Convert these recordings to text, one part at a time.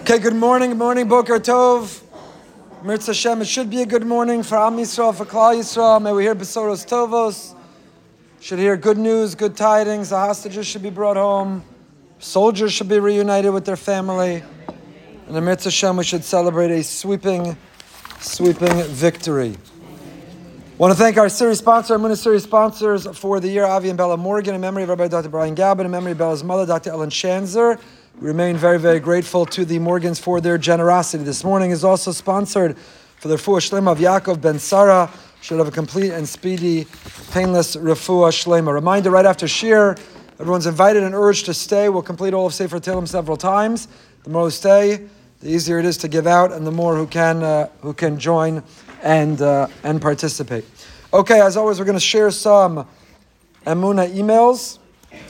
Okay, good morning, good morning, Boker Tov. Mirza Hashem, it should be a good morning for Am Yisrael, for Klal Yisrael. May we hear Besoros Tovos. Should hear good news, good tidings. The hostages should be brought home. Soldiers should be reunited with their family. And in Mirza Hashem, we should celebrate a sweeping, sweeping victory. I want to thank our series sponsor, Amunah series sponsors for the year, Avi and Bella Morgan, in memory of Rabbi Dr. Brian Gabin, in memory of Bella's mother, Dr. Ellen Shanzer. We remain very, very grateful to the Morgans for their generosity. This morning is also sponsored for the refuah shlema of Yaakov ben Sara. Should have a complete and speedy, painless refuah shlema. Reminder right after shiur, everyone's invited and urged to stay. We'll complete all of Sefer Tehillim several times. The more who stay, the easier it is to give out, and the more who can uh, who can join and uh, and participate. Okay, as always, we're going to share some Emuna emails,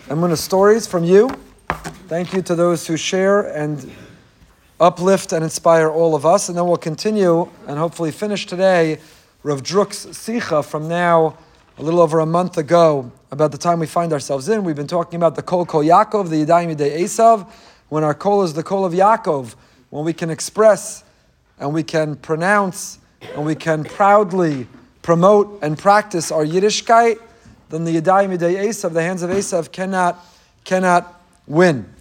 Emuna stories from you. Thank you to those who share and uplift and inspire all of us. And then we'll continue and hopefully finish today Rav Druk's Sicha from now a little over a month ago about the time we find ourselves in. We've been talking about the Kol Kol Yaakov, the Yadayim Yidei Esav, when our Kol is the Kol of Yaakov, when we can express and we can pronounce and we can proudly promote and practice our Yiddishkeit, then the Yadayim Yidei Esav, the hands of Esav, cannot, cannot win.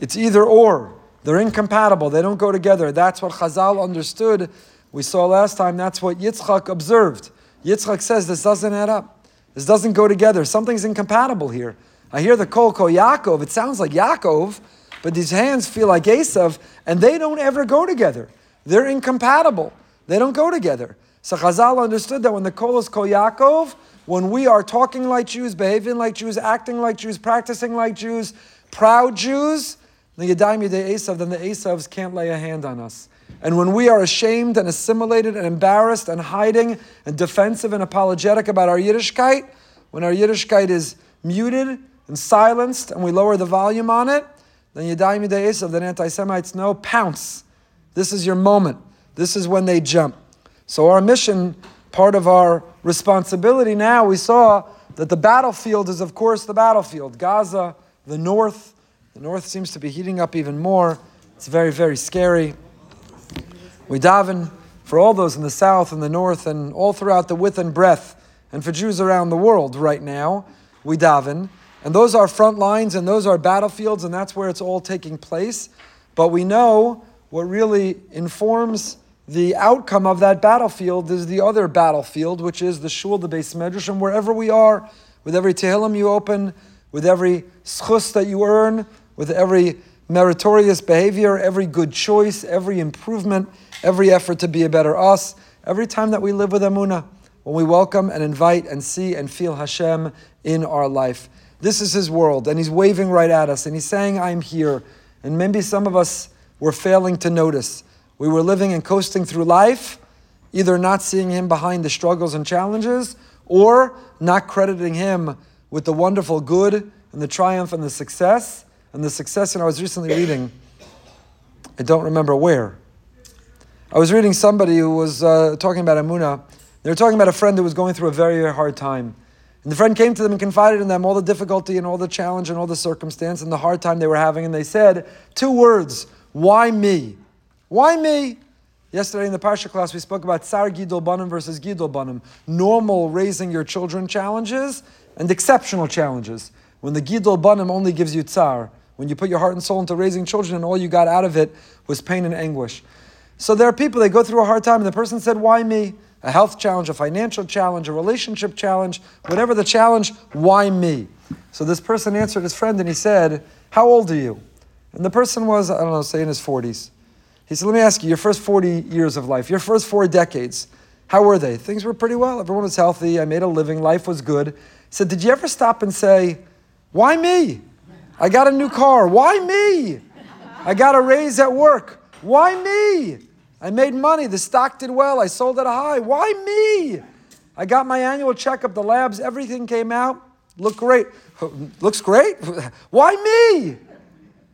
It's either or. They're incompatible. They don't go together. That's what Chazal understood. We saw last time. That's what Yitzchak observed. Yitzchak says this doesn't add up. This doesn't go together. Something's incompatible here. I hear the kol kol Yaakov. It sounds like Yaakov, but these hands feel like Esav, and they don't ever go together. They're incompatible. They don't go together. So Chazal understood that when the kol is kol Yaakov, when we are talking like Jews, behaving like Jews, acting like Jews, practicing like Jews, proud Jews, the Yadayim Yadei Esav, then the Esavs can't lay a hand on us. And when we are ashamed and assimilated and embarrassed and hiding and defensive and apologetic about our Yiddishkeit, when our Yiddishkeit is muted and silenced and we lower the volume on it, then Yadayim Yadei Esav, then anti Semites know, pounce. This is your moment. This is when they jump. So, our mission, part of our responsibility now, we saw that the battlefield is, of course, the battlefield. Gaza, the north, the north seems to be heating up even more. It's very, very scary. We daven for all those in the south and the north and all throughout the width and breadth, and for Jews around the world right now. We daven. And those are front lines and those are battlefields, and that's where it's all taking place. But we know what really informs the outcome of that battlefield is the other battlefield, which is the shul, the beis medrash, and wherever we are, with every tehillim you open, with every zchus that you earn, with every meritorious behavior, every good choice, every improvement, every effort to be a better us, every time that we live with Amunah, when we welcome and invite and see and feel Hashem in our life. This is His world, and He's waving right at us, and He's saying, I'm here. And maybe some of us were failing to notice. We were living and coasting through life, either not seeing Him behind the struggles and challenges, or not crediting Him with the wonderful good and the triumph and the success and the success. And I was recently reading, I don't remember where. I was reading somebody who was uh, talking about Amuna. They were talking about a friend who was going through a very, very hard time. And the friend came to them and confided in them all the difficulty and all the challenge and all the circumstance and the hard time they were having. And they said two words Why me? Why me? Yesterday in the Parsha class, we spoke about Tsar Gidol Banim versus Gidol Banim. Normal raising your children challenges and exceptional challenges. When the Gidol Banim only gives you Tsar, when you put your heart and soul into raising children and all you got out of it was pain and anguish. So there are people, they go through a hard time, and the person said, Why me? A health challenge, a financial challenge, a relationship challenge, whatever the challenge, why me? So this person answered his friend and he said, How old are you? And the person was, I don't know, say in his 40s. He said, Let me ask you, your first 40 years of life, your first four decades, how were they? Things were pretty well. Everyone was healthy. I made a living. Life was good. Said, Did you ever stop and say, Why me? I got a new car. Why me? I got a raise at work. Why me? I made money. The stock did well. I sold at a high. Why me? I got my annual checkup. The labs, everything came out. Look great. Looks great. Why me?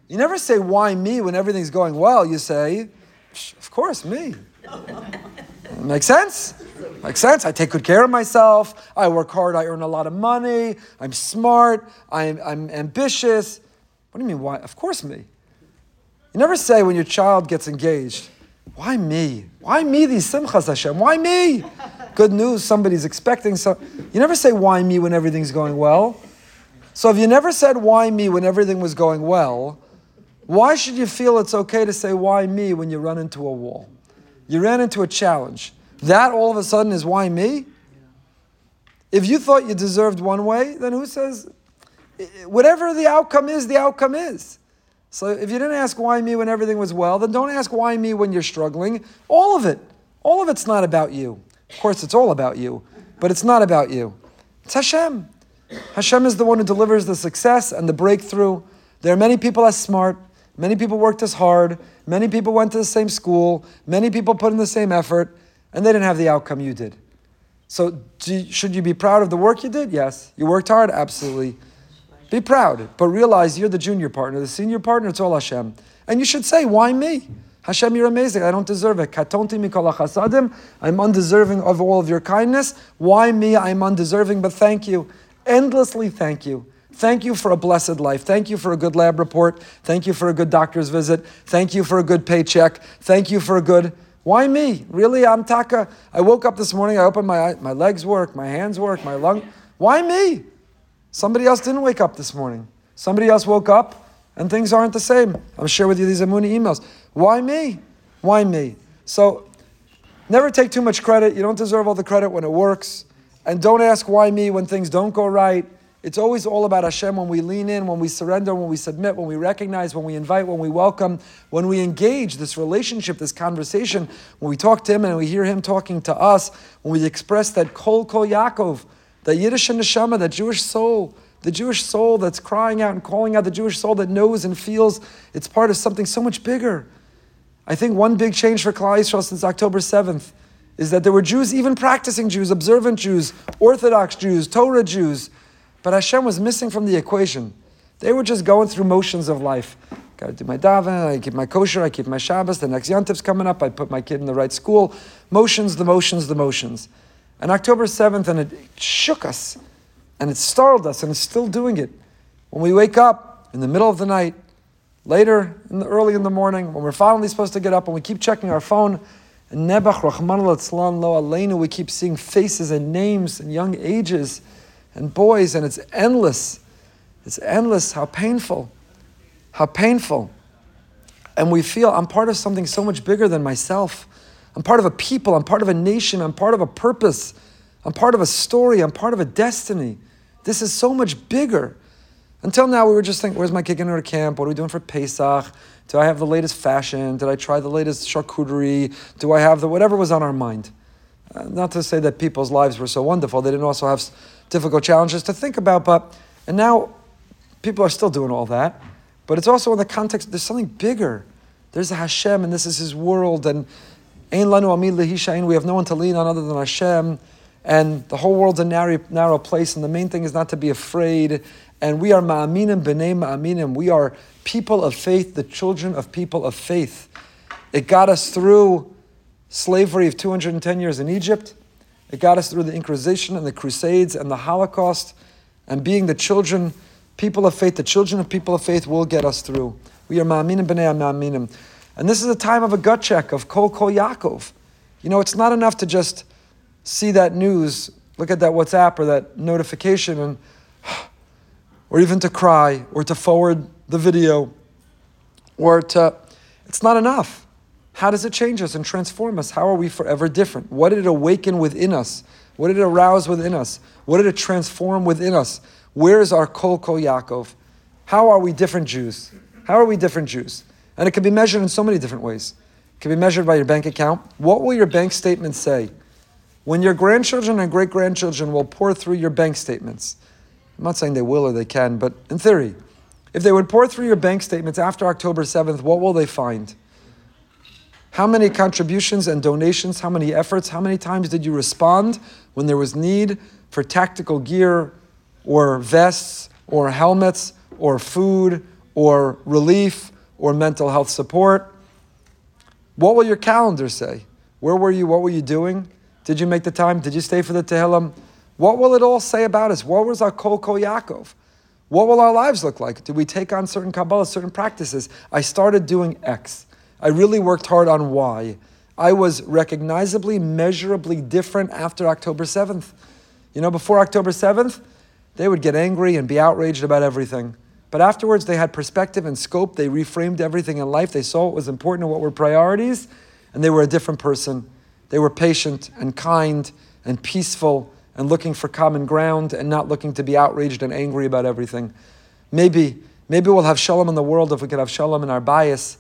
You never say why me when everything's going well. You say, of course, me. Makes sense? Makes sense. I take good care of myself. I work hard. I earn a lot of money. I'm smart. I'm, I'm ambitious. What do you mean, why? Of course, me. You never say when your child gets engaged, why me? Why me these simchas Hashem? Why me? Good news, somebody's expecting so you never say why me when everything's going well. So if you never said why me when everything was going well, why should you feel it's okay to say why me when you run into a wall? You ran into a challenge. That all of a sudden is why me? If you thought you deserved one way, then who says whatever the outcome is, the outcome is. So if you didn't ask why me when everything was well, then don't ask why me when you're struggling. All of it. All of it's not about you. Of course, it's all about you, but it's not about you. It's Hashem. Hashem is the one who delivers the success and the breakthrough. There are many people as smart, many people worked as hard, many people went to the same school, many people put in the same effort, and they didn't have the outcome you did. So, should you be proud of the work you did? Yes. You worked hard? Absolutely. Be proud, but realize you're the junior partner. The senior partner, it's all Hashem. And you should say, why me? Hashem, you're amazing. I don't deserve it. Katonti mikol. I'm undeserving of all of your kindness. Why me? I'm undeserving, but thank you. Endlessly thank you. Thank you for a blessed life. Thank you for a good lab report. Thank you for a good doctor's visit. Thank you for a good paycheck. Thank you for a good. Why me? Really, I'm Taka. I woke up this morning. I opened my eyes. My legs work. My hands work. My lung. Why me? Somebody else didn't wake up this morning. Somebody else woke up and things aren't the same. I'm share with you these Amuni emails. Why me? Why me? So never take too much credit. You don't deserve all the credit when it works. And don't ask why me when things don't go right. It's always all about Hashem when we lean in, when we surrender, when we submit, when we recognize, when we invite, when we welcome, when we engage this relationship, this conversation, when we talk to Him and we hear Him talking to us, when we express that Kol Kol Yaakov, that Yiddish and neshama, that Jewish soul, the Jewish soul that's crying out and calling out, the Jewish soul that knows and feels it's part of something so much bigger. I think one big change for Klal Yisrael since October 7th is that there were Jews, even practicing Jews, observant Jews, Orthodox Jews, Torah Jews, but Hashem was missing from the equation. They were just going through motions of life. Got to do my daven, I keep my kosher, I keep my Shabbos, the next Yantiv's coming up, I put my kid in the right school. Motions, the motions, the motions. And October 7th, and it shook us, and it startled us, and it's still doing it. When we wake up in the middle of the night, later, in the, early in the morning, when we're finally supposed to get up, and we keep checking our phone, and Rahman Lo we keep seeing faces and names and young ages and boys, and it's endless. It's endless. How painful. How painful. And we feel I'm part of something so much bigger than myself. I'm part of a people. I'm part of a nation. I'm part of a purpose. I'm part of a story. I'm part of a destiny. This is so much bigger. Until now, we were just thinking, where's my kid going to camp? What are we doing for Pesach? Do I have the latest fashion? Did I try the latest charcuterie? Do I have the whatever was on our mind? Uh, not to say that people's lives were so wonderful. They didn't also have difficult challenges to think about, but, and now people are still doing all that. But it's also in the context, there's something bigger. There's a Hashem, and this is His world, and Ein lanu amid. We have no one to lean on other than Hashem. And the whole world's a narrow, narrow place, and the main thing is not to be afraid. And we are ma'aminim b'nei ma'aminim. We are people of faith, the children of people of faith. It got us through slavery of 210 years in Egypt. It got us through the Inquisition and the Crusades and the Holocaust. And being the children, people of faith, the children of people of faith will get us through. We are ma'aminim b'nei ma'aminim. And this is a time of a gut check of Kol Kol Yaakov. You know, it's not enough to just see that news, look at that WhatsApp or that notification, and or even to cry or to forward the video or to. It's not enough. How does it change us and transform us? How are we forever different? What did it awaken within us? What did it arouse within us? What did it transform within us? Where is our Kol Kol Yaakov? How are we different Jews? How are we different Jews? And it can be measured in so many different ways. It can be measured by your bank account. What will your bank statement say? When your grandchildren and great grandchildren will pour through your bank statements, I'm not saying they will or they can, but in theory, if they would pour through your bank statements after October 7th, what will they find? How many contributions and donations, how many efforts, how many times did you respond when there was need for tactical gear or vests or helmets or food or relief or mental health support. What will your calendar say? Where were you? What were you doing? Did you make the time? Did you stay for the Tehillim? What will it all say about us? What was our Kol Kol Yaakov? What will our lives look like? Did we take on certain Kabbalah, certain practices? I started doing X. I really worked hard on why. I was recognizably, measurably different after October 7th. You know, before October 7th, they would get angry and be outraged about everything. But afterwards, they had perspective and scope. They reframed everything in life. They saw what was important and what were priorities, and they were a different person. They were patient and kind and peaceful and looking for common ground and not looking to be outraged and angry about everything. Maybe, maybe we'll have shalom in the world if we could have shalom in our bayis,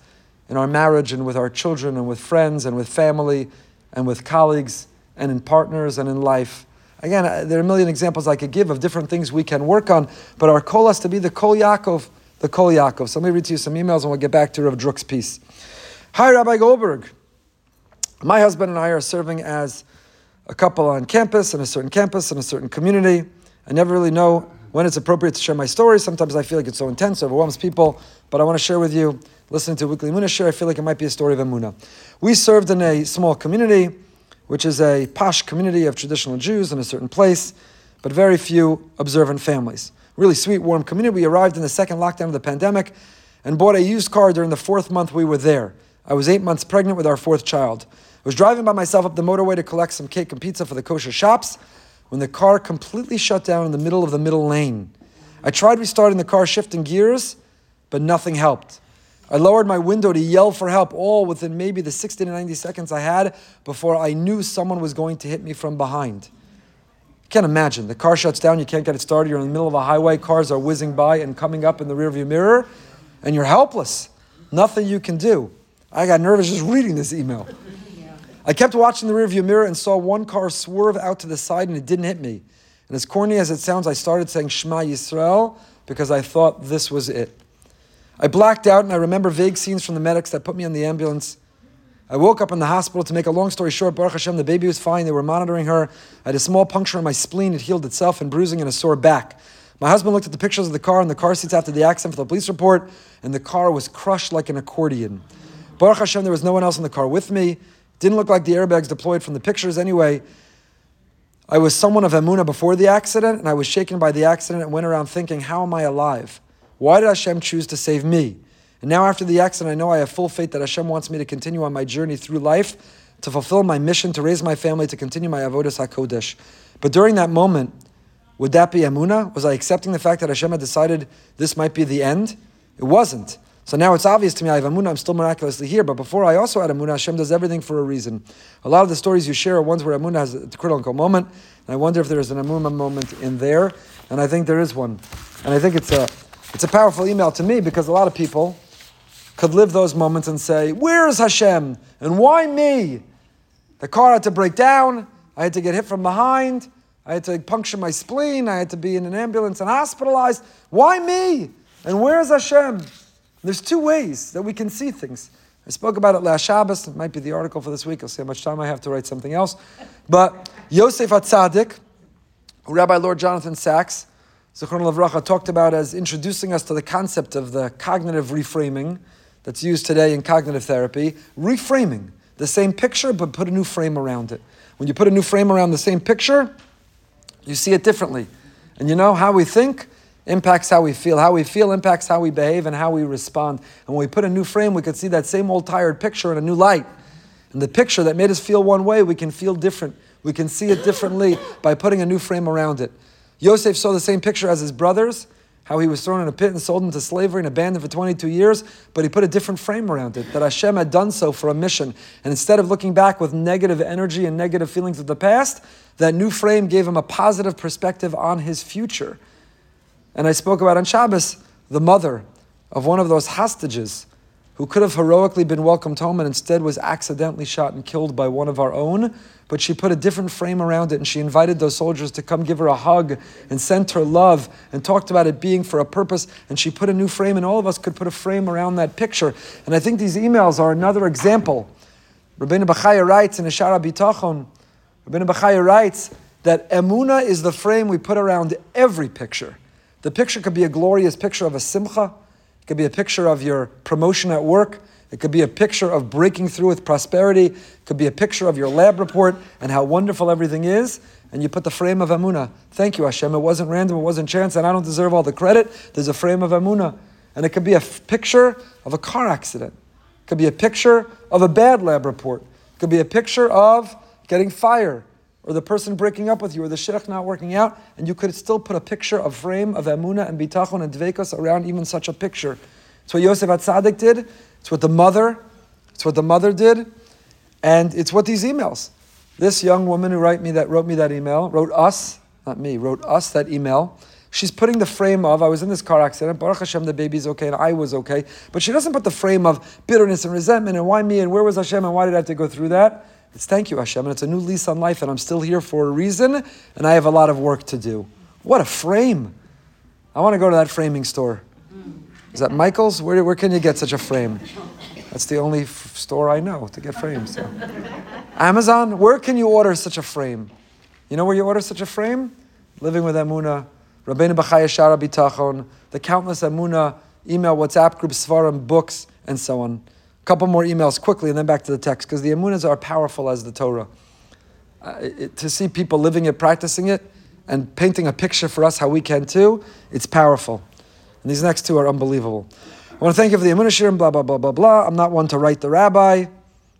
in our marriage and with our children and with friends and with family and with colleagues and in partners and in life. Again, uh, there are a million examples I could give of different things we can work on, but our call has to be the Kol Yaakov, the Kol Yaakov. So let me read to you some emails and we'll get back to Rav Druk's piece. Hi, Rabbi Goldberg. My husband and I are serving as a couple on campus, in a certain campus, in a certain community. I never really know when it's appropriate to share my story. Sometimes I feel like it's so intense, overwhelms people, but I want to share with you. Listening to Weekly Emunah share, I feel like it might be a story of Emunah. We served in a small community, which is a posh community of traditional Jews in a certain place, but very few observant families. Really sweet, warm community. We arrived in the second lockdown of the pandemic and bought a used car during the fourth month we were there. I was eight months pregnant with our fourth child. I was driving by myself up the motorway to collect some cake and pizza for the kosher shops when the car completely shut down in the middle of the middle lane. I tried restarting the car, shifting gears, but nothing helped. I lowered my window to yell for help, all within maybe the 60 to 90 seconds I had before I knew someone was going to hit me from behind. You can't imagine. The car shuts down, you can't get it started, you're in the middle of a highway, cars are whizzing by and coming up in the rearview mirror, and you're helpless. Nothing you can do. I got nervous just reading this email. I kept watching the rearview mirror and saw one car swerve out to the side and it didn't hit me. And as corny as it sounds, I started saying Shema Yisrael because I thought this was it. I blacked out and I remember vague scenes from the medics that put me on the ambulance. I woke up in the hospital. To make a long story short, Baruch Hashem, the baby was fine. They were monitoring her. I had a small puncture in my spleen. It healed itself and bruising and a sore back. My husband looked at the pictures of the car and the car seats after the accident for the police report, and the car was crushed like an accordion. Baruch Hashem, there was no one else in the car with me. Didn't look like the airbags deployed from the pictures anyway. I was someone of Emuna before the accident, and I was shaken by the accident and went around thinking, how am I alive? Why did Hashem choose to save me? And now, after the accident, I know I have full faith that Hashem wants me to continue on my journey through life, to fulfill my mission, to raise my family, to continue my avodas hakodesh. But during that moment, would that be Emuna? Was I accepting the fact that Hashem had decided this might be the end? It wasn't. So now it's obvious to me I have Amunah, I'm still miraculously here. But before I also had Amunah, Hashem does everything for a reason. A lot of the stories you share are ones where Amunah has a critical moment. And I wonder if there is an Amunah moment in there. And I think there is one. And I think it's a, it's a powerful email to me because a lot of people could live those moments and say, Where is Hashem? And why me? The car had to break down. I had to get hit from behind. I had to puncture my spleen. I had to be in an ambulance and hospitalized. Why me? And where is Hashem? There's two ways that we can see things. I spoke about it last Shabbos. It might be the article for this week. I'll see how much time I have to write something else. But Yosef Hatzadik, Rabbi Lord Jonathan Sacks, Zichron Lavracha, talked about as introducing us to the concept of the cognitive reframing that's used today in cognitive therapy. Reframing the same picture, but put a new frame around it. When you put a new frame around the same picture, you see it differently. And you know how we think? Impacts how we feel. How we feel impacts how we behave and how we respond. And when we put a new frame, we could see that same old tired picture in a new light. And the picture that made us feel one way, we can feel different. We can see it differently by putting a new frame around it. Yosef saw the same picture as his brothers, how he was thrown in a pit and sold into slavery and abandoned for 22 years, but he put a different frame around it, that Hashem had done so for a mission. And instead of looking back with negative energy and negative feelings of the past, that new frame gave him a positive perspective on his future. And I spoke about on Shabbos the mother of one of those hostages who could have heroically been welcomed home and instead was accidentally shot and killed by one of our own. But she put a different frame around it and she invited those soldiers to come give her a hug and sent her love and talked about it being for a purpose. And she put a new frame, and all of us could put a frame around that picture. And I think these emails are another example. Rabbeinu Bachaya writes in Shaar HaBitachon, Rabbeinu Bachaya writes that Emuna is the frame we put around every picture. The picture could be a glorious picture of a simcha. It could be a picture of your promotion at work. It could be a picture of breaking through with prosperity. It could be a picture of your lab report and how wonderful everything is. and you put the frame of Amuna. Thank you, Hashem. It wasn't random, it wasn't chance, and I don't deserve all the credit. There's a frame of Amuna. And it could be a f- picture of a car accident. It could be a picture of a bad lab report. It could be a picture of getting fired, or the person breaking up with you, or the shidduch not working out, and you could still put a picture, of frame of Amuna and Bitachon and Dveikos around even such a picture. It's what Yosef Hatzadik did. It's what the mother, it's what the mother did, and it's what these emails. This young woman who wrote me that wrote me that email, wrote us, not me, wrote us that email. She's putting the frame of, I was in this car accident, Baruch Hashem, the baby's okay, and I was okay. But she doesn't put the frame of bitterness and resentment and why me and where was Hashem and why did I have to go through that? It's thank you, Hashem, and it's a new lease on life, and I'm still here for a reason, and I have a lot of work to do. What a frame! I want to go to that framing store. Is that Michael's? Where, where can you get such a frame? That's the only f- store I know to get frames. So. Amazon, where can you order such a frame? You know where you order such a frame? Living with Amuna, Rabbeinu Bachaya Shaar HaBitachon, the countless Amuna email, WhatsApp groups, sefarim, books, and so on. Couple more emails quickly, and then back to the text, because the Amunas are powerful as the Torah. Uh, it, to see people living it, practicing it, and painting a picture for us how we can too, it's powerful. And these next two are unbelievable. I want to thank you for the Amunah Shiurim, blah, blah, blah, blah, blah. I'm not one to write the rabbi,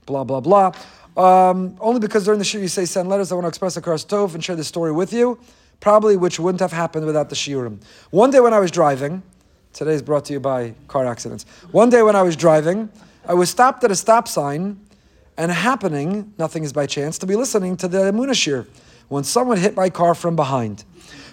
blah, blah, blah. Um, only because during the shiur you say send letters, I want to express a karas tov and share this story with you, probably which wouldn't have happened without the shiurim. One day when I was driving, today is brought to you by car accidents. One day when I was driving, I was stopped at a stop sign and happening, nothing is by chance, to be listening to the Amunah Shiur when someone hit my car from behind.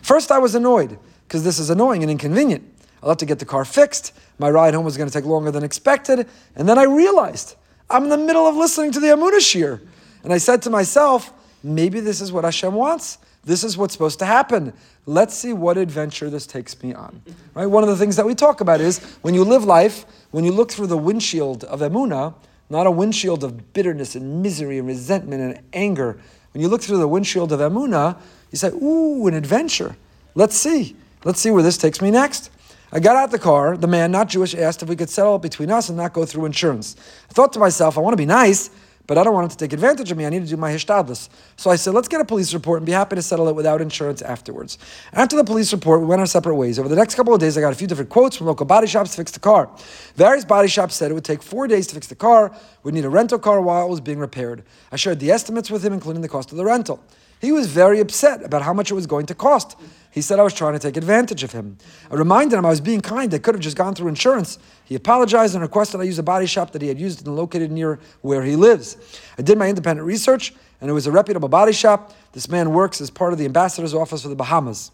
First, I was annoyed because this is annoying and inconvenient. I'll have to get the car fixed. My ride home was going to take longer than expected. And then I realized I'm in the middle of listening to the Amunah Shiur. And I said to myself, maybe this is what Hashem wants. This is what's supposed to happen. Let's see what adventure this takes me on. Right? One of the things that we talk about is when you live life, when you look through the windshield of Emunah, not a windshield of bitterness and misery and resentment and anger. When you look through the windshield of Emunah, you say, ooh, an adventure. Let's see. Let's see where this takes me next. I got out the car. The man, not Jewish, asked if we could settle it between us and not go through insurance. I thought to myself, I want to be nice, but I don't want him to take advantage of me. I need to do my hishtadlus. So I said, let's get a police report and be happy to settle it without insurance afterwards. After the police report, we went our separate ways. Over the next couple of days, I got a few different quotes from local body shops to fix the car. Various body shops said it would take four days to fix the car. We'd need a rental car while it was being repaired. I shared the estimates with him, including the cost of the rental. He was very upset about how much it was going to cost. He said I was trying to take advantage of him. I reminded him I was being kind. I could have just gone through insurance. He apologized and requested I use a body shop that he had used and located near where he lives. I did my independent research, and it was a reputable body shop. This man works as part of the ambassador's office for the Bahamas.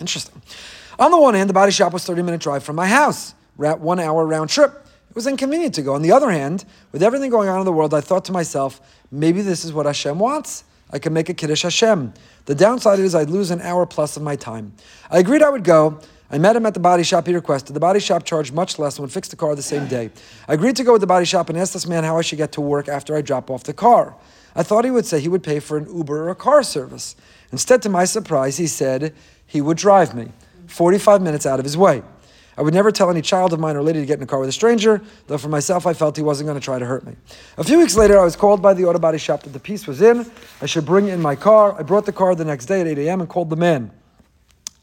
Interesting. On the one hand, the body shop was 30 minute drive from my house, one hour round trip. It was inconvenient to go. On the other hand, with everything going on in the world, I thought to myself, maybe this is what Hashem wants. I can make a Kiddush Hashem. The downside is I'd lose an hour plus of my time. I agreed I would go. I met him at the body shop he requested. The body shop charged much less and would fix the car the same day. I agreed to go with the body shop and asked this man how I should get to work after I drop off the car. I thought he would say he would pay for an Uber or a car service. Instead, to my surprise, he said he would drive me 45 minutes out of his way. I would never tell any child of mine or lady to get in a car with a stranger, though for myself I felt he wasn't going to try to hurt me. A few weeks later, I was called by the auto body shop that the piece was in. I should bring in my car. I brought the car the next day at 8 a.m. and called the man.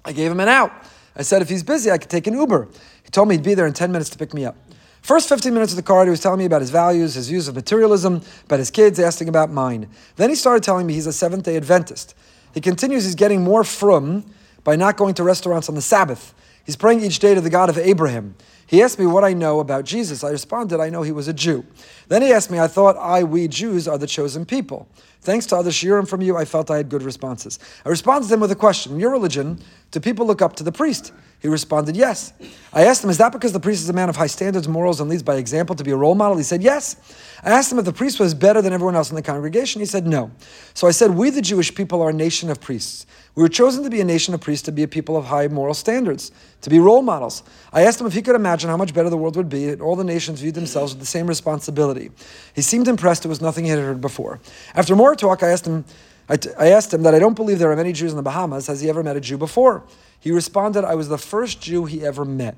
I gave him an out. I said if he's busy, I could take an Uber. He told me he'd be there in 10 minutes to pick me up. First 15 minutes of the car, he was telling me about his values, his views of materialism, about his kids, asking about mine. Then he started telling me he's a Seventh day Adventist. He continues he's getting more from by not going to restaurants on the Sabbath. He's praying each day to the God of Abraham. He asked me what I know about Jesus. I responded, I know he was a Jew. Then he asked me, I thought I, we Jews, are the chosen people. Thanks to other shiurim from you, I felt I had good responses. I responded to him with a question. In your religion, do people look up to the priest? He responded, yes. I asked him, is that because the priest is a man of high standards, morals, and leads by example to be a role model? He said, yes. I asked him if the priest was better than everyone else in the congregation. He said, no. So I said, we the Jewish people are a nation of priests. We were chosen to be a nation of priests, to be a people of high moral standards, to be role models. I asked him if he could imagine how much better the world would be if all the nations viewed themselves with the same responsibility. He seemed impressed. It was nothing he had heard before. After more talk, I asked him, I, t- I asked him that I don't believe there are many Jews in the Bahamas. Has he ever met a Jew before? He responded, I was the first Jew he ever met.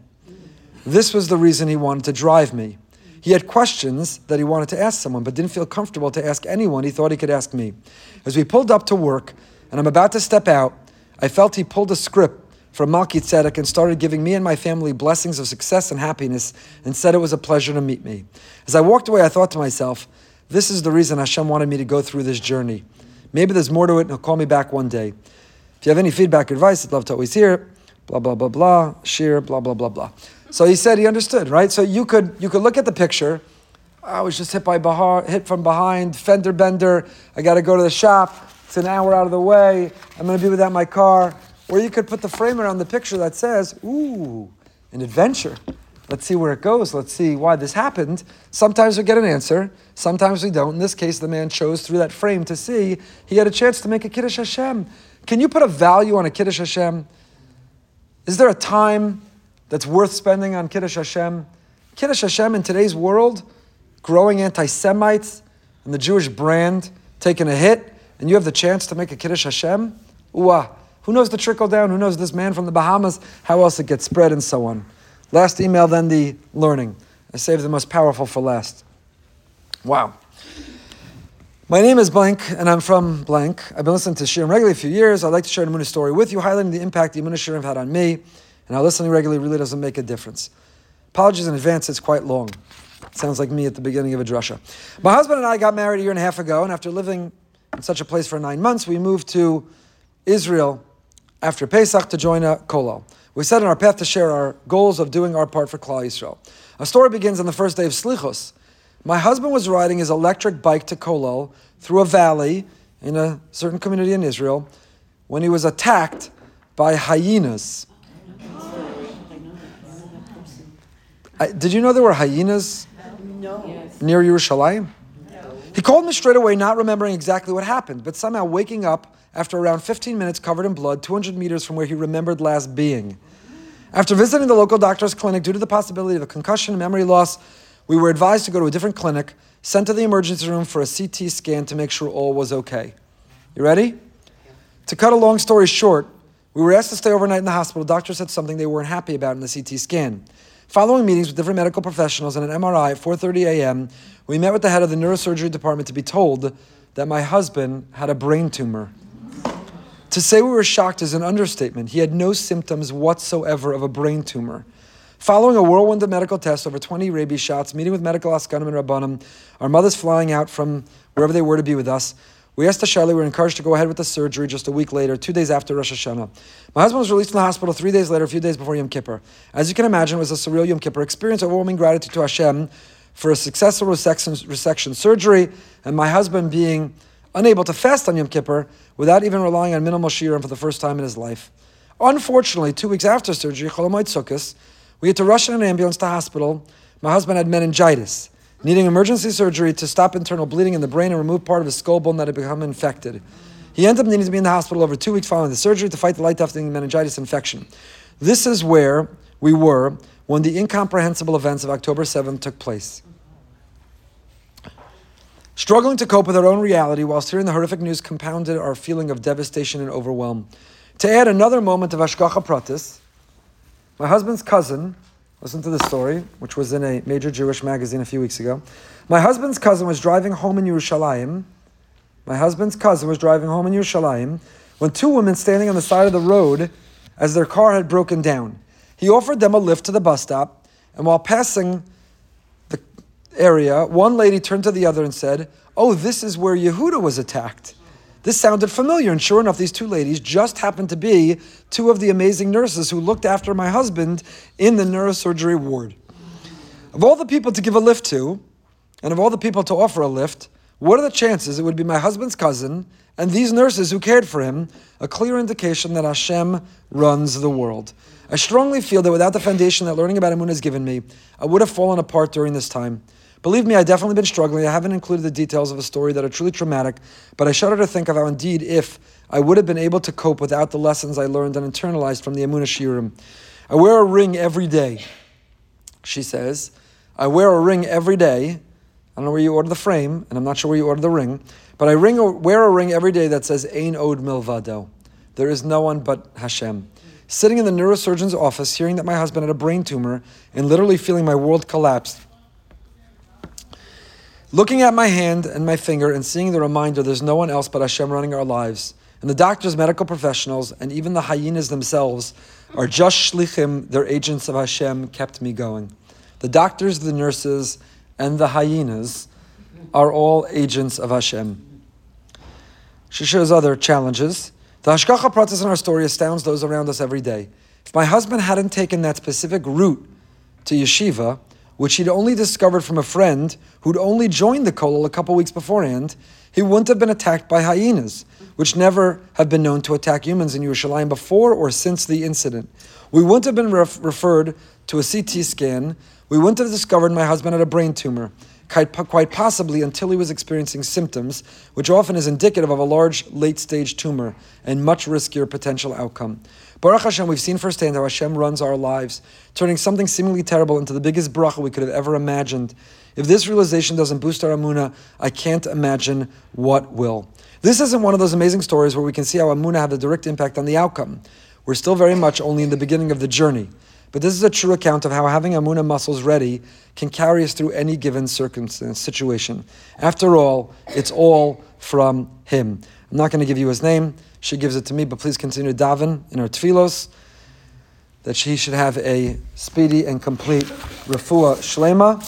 This was the reason he wanted to drive me. He had questions that he wanted to ask someone, but didn't feel comfortable to ask anyone he thought he could ask me. As we pulled up to work, and I'm about to step out, I felt he pulled a script from Malki Tzedek and started giving me and my family blessings of success and happiness and said it was a pleasure to meet me. As I walked away, I thought to myself, this is the reason Hashem wanted me to go through this journey. Maybe there's more to it and he'll call me back one day. If you have any feedback or advice, I'd love to always hear it. Blah, blah, blah, blah, share, blah, blah, blah, blah. So he said he understood, right? So you could, you could look at the picture. I was just hit by Bahar, hit from behind, fender bender. I got to go to the shop. It's an hour out of the way. I'm going to be without my car. Or you could put the frame around the picture that says, ooh, an adventure. Let's see where it goes. Let's see why this happened. Sometimes we get an answer, sometimes we don't. In this case, the man chose through that frame to see he had a chance to make a Kiddush Hashem. Can you put a value on a Kiddush Hashem? Is there a time that's worth spending on Kiddush Hashem? Kiddush Hashem in today's world, growing anti Semites and the Jewish brand taking a hit, and you have the chance to make a Kiddush Hashem? Ooh, who knows the trickle down? Who knows this man from the Bahamas? How else it gets spread and so on. Last email, then the learning. I saved the most powerful for last. Wow. My name is Blank, and I'm from Blank. I've been listening to Shiurim regularly for a few years. I'd like to share an Emunah story with you, highlighting the impact the Emunah Shiurim had on me, and how listening regularly really doesn't make a difference. Apologies in advance, it's quite long. sounds like me at the beginning of a drasha. My husband and I got married a year and a half ago, and after living in such a place for nine months, we moved to Israel after Pesach to join a kollel. We set on our path to share our goals of doing our part for Klal Yisrael. A story begins on the first day of Slichos. My husband was riding his electric bike to kollel through a valley in a certain community in Israel when he was attacked by hyenas. I, did you know there were hyenas no. near Yerushalayim? No. He called me straight away, not remembering exactly what happened, but somehow waking up after around 15 minutes covered in blood, 200 meters from where he remembered last being. After visiting the local doctor's clinic due to the possibility of a concussion and memory loss, we were advised to go to a different clinic, sent to the emergency room for a CT scan to make sure all was okay. You ready? To cut a long story short, we were asked to stay overnight in the hospital. Doctors said something they weren't happy about in the CT scan. Following meetings with different medical professionals and an MRI at 4:30 a.m., we met with the head of the neurosurgery department to be told that my husband had a brain tumor. To say we were shocked is an understatement. He had no symptoms whatsoever of a brain tumor. Following a whirlwind of medical tests, over 20 rabies shots, meeting with medical askanim and rabbanim, our mothers flying out from wherever they were to be with us, we asked Charlie, we were encouraged to go ahead with the surgery just a week later, two days after Rosh Hashanah. My husband was released from the hospital three days later, a few days before Yom Kippur. As you can imagine, it was a surreal Yom Kippur experience, overwhelming gratitude to Hashem for a successful resection, resection surgery, and my husband being unable to fast on Yom Kippur without even relying on minimal shiurim for the first time in his life. Unfortunately, two weeks after surgery, Chol Hamoed Sukkot, we had to rush in an ambulance to hospital. My husband had meningitis, needing emergency surgery to stop internal bleeding in the brain and remove part of his skull bone that had become infected. He ended up needing to be in the hospital over two weeks following the surgery to fight the life-threatening meningitis infection. This is where we were when the incomprehensible events of October 7th took place. Struggling to cope with our own reality whilst hearing the horrific news compounded our feeling of devastation and overwhelm. To add another moment of Hashgacha Pratis, my husband's cousin, listen to this story, which was in a major Jewish magazine a few weeks ago. My husband's cousin was driving home in Yerushalayim. My husband's cousin was driving home in Yerushalayim when two women standing on the side of the road as their car had broken down. He offered them a lift to the bus stop, and while passing area, one lady turned to the other and said, Oh, this is where Yehuda was attacked. This sounded familiar, and sure enough, these two ladies just happened to be two of the amazing nurses who looked after my husband in the neurosurgery ward. Of all the people to give a lift to, and of all the people to offer a lift, what are the chances it would be my husband's cousin and these nurses who cared for him? A clear indication that Hashem runs the world. I strongly feel that without the foundation that learning about Amun has given me, I would have fallen apart during this time. Believe me, I've definitely been struggling. I haven't included the details of a story that are truly traumatic, but I shudder to think of how indeed if I would have been able to cope without the lessons I learned and internalized from the Amunah Shiurim. I wear a ring every day, she says. I wear a ring every day. I don't know where you order the frame, and I'm not sure where you order the ring, but I ring, wear a ring every day that says Ein Od Milvado. There is no one but Hashem. Sitting in the neurosurgeon's office, hearing that my husband had a brain tumor, and literally feeling my world collapsed, Looking at my hand and my finger and seeing the reminder there's no one else but Hashem running our lives, And the doctors, medical professionals, and even the hyenas themselves are just shlichim, their agents of Hashem, kept me going. The doctors, the nurses, and the hyenas are all agents of Hashem. She shares other challenges. The Hashgacha Pratis in our story astounds those around us every day. If my husband hadn't taken that specific route to yeshiva, which he'd only discovered from a friend who'd only joined the kollel a couple weeks beforehand, he wouldn't have been attacked by hyenas, which never have been known to attack humans in Yerushalayim before or since the incident. We wouldn't have been ref- referred to a CT scan. We wouldn't have discovered my husband had a brain tumor quite possibly until he was experiencing symptoms, which often is indicative of a large late stage tumor and much riskier potential outcome. Baruch Hashem, we've seen firsthand how Hashem runs our lives, turning something seemingly terrible into the biggest bracha we could have ever imagined. If this realization doesn't boost our amuna, I can't imagine what will. This isn't one of those amazing stories where we can see how amuna had a direct impact on the outcome. We're still very much only in the beginning of the journey. But this is a true account of how having Amuna muscles ready can carry us through any given circumstance, situation. After all, it's all from Him. I'm not going to give you His name. She gives it to me, but please continue to daven in our tefillos that she should have a speedy and complete refuah shlema.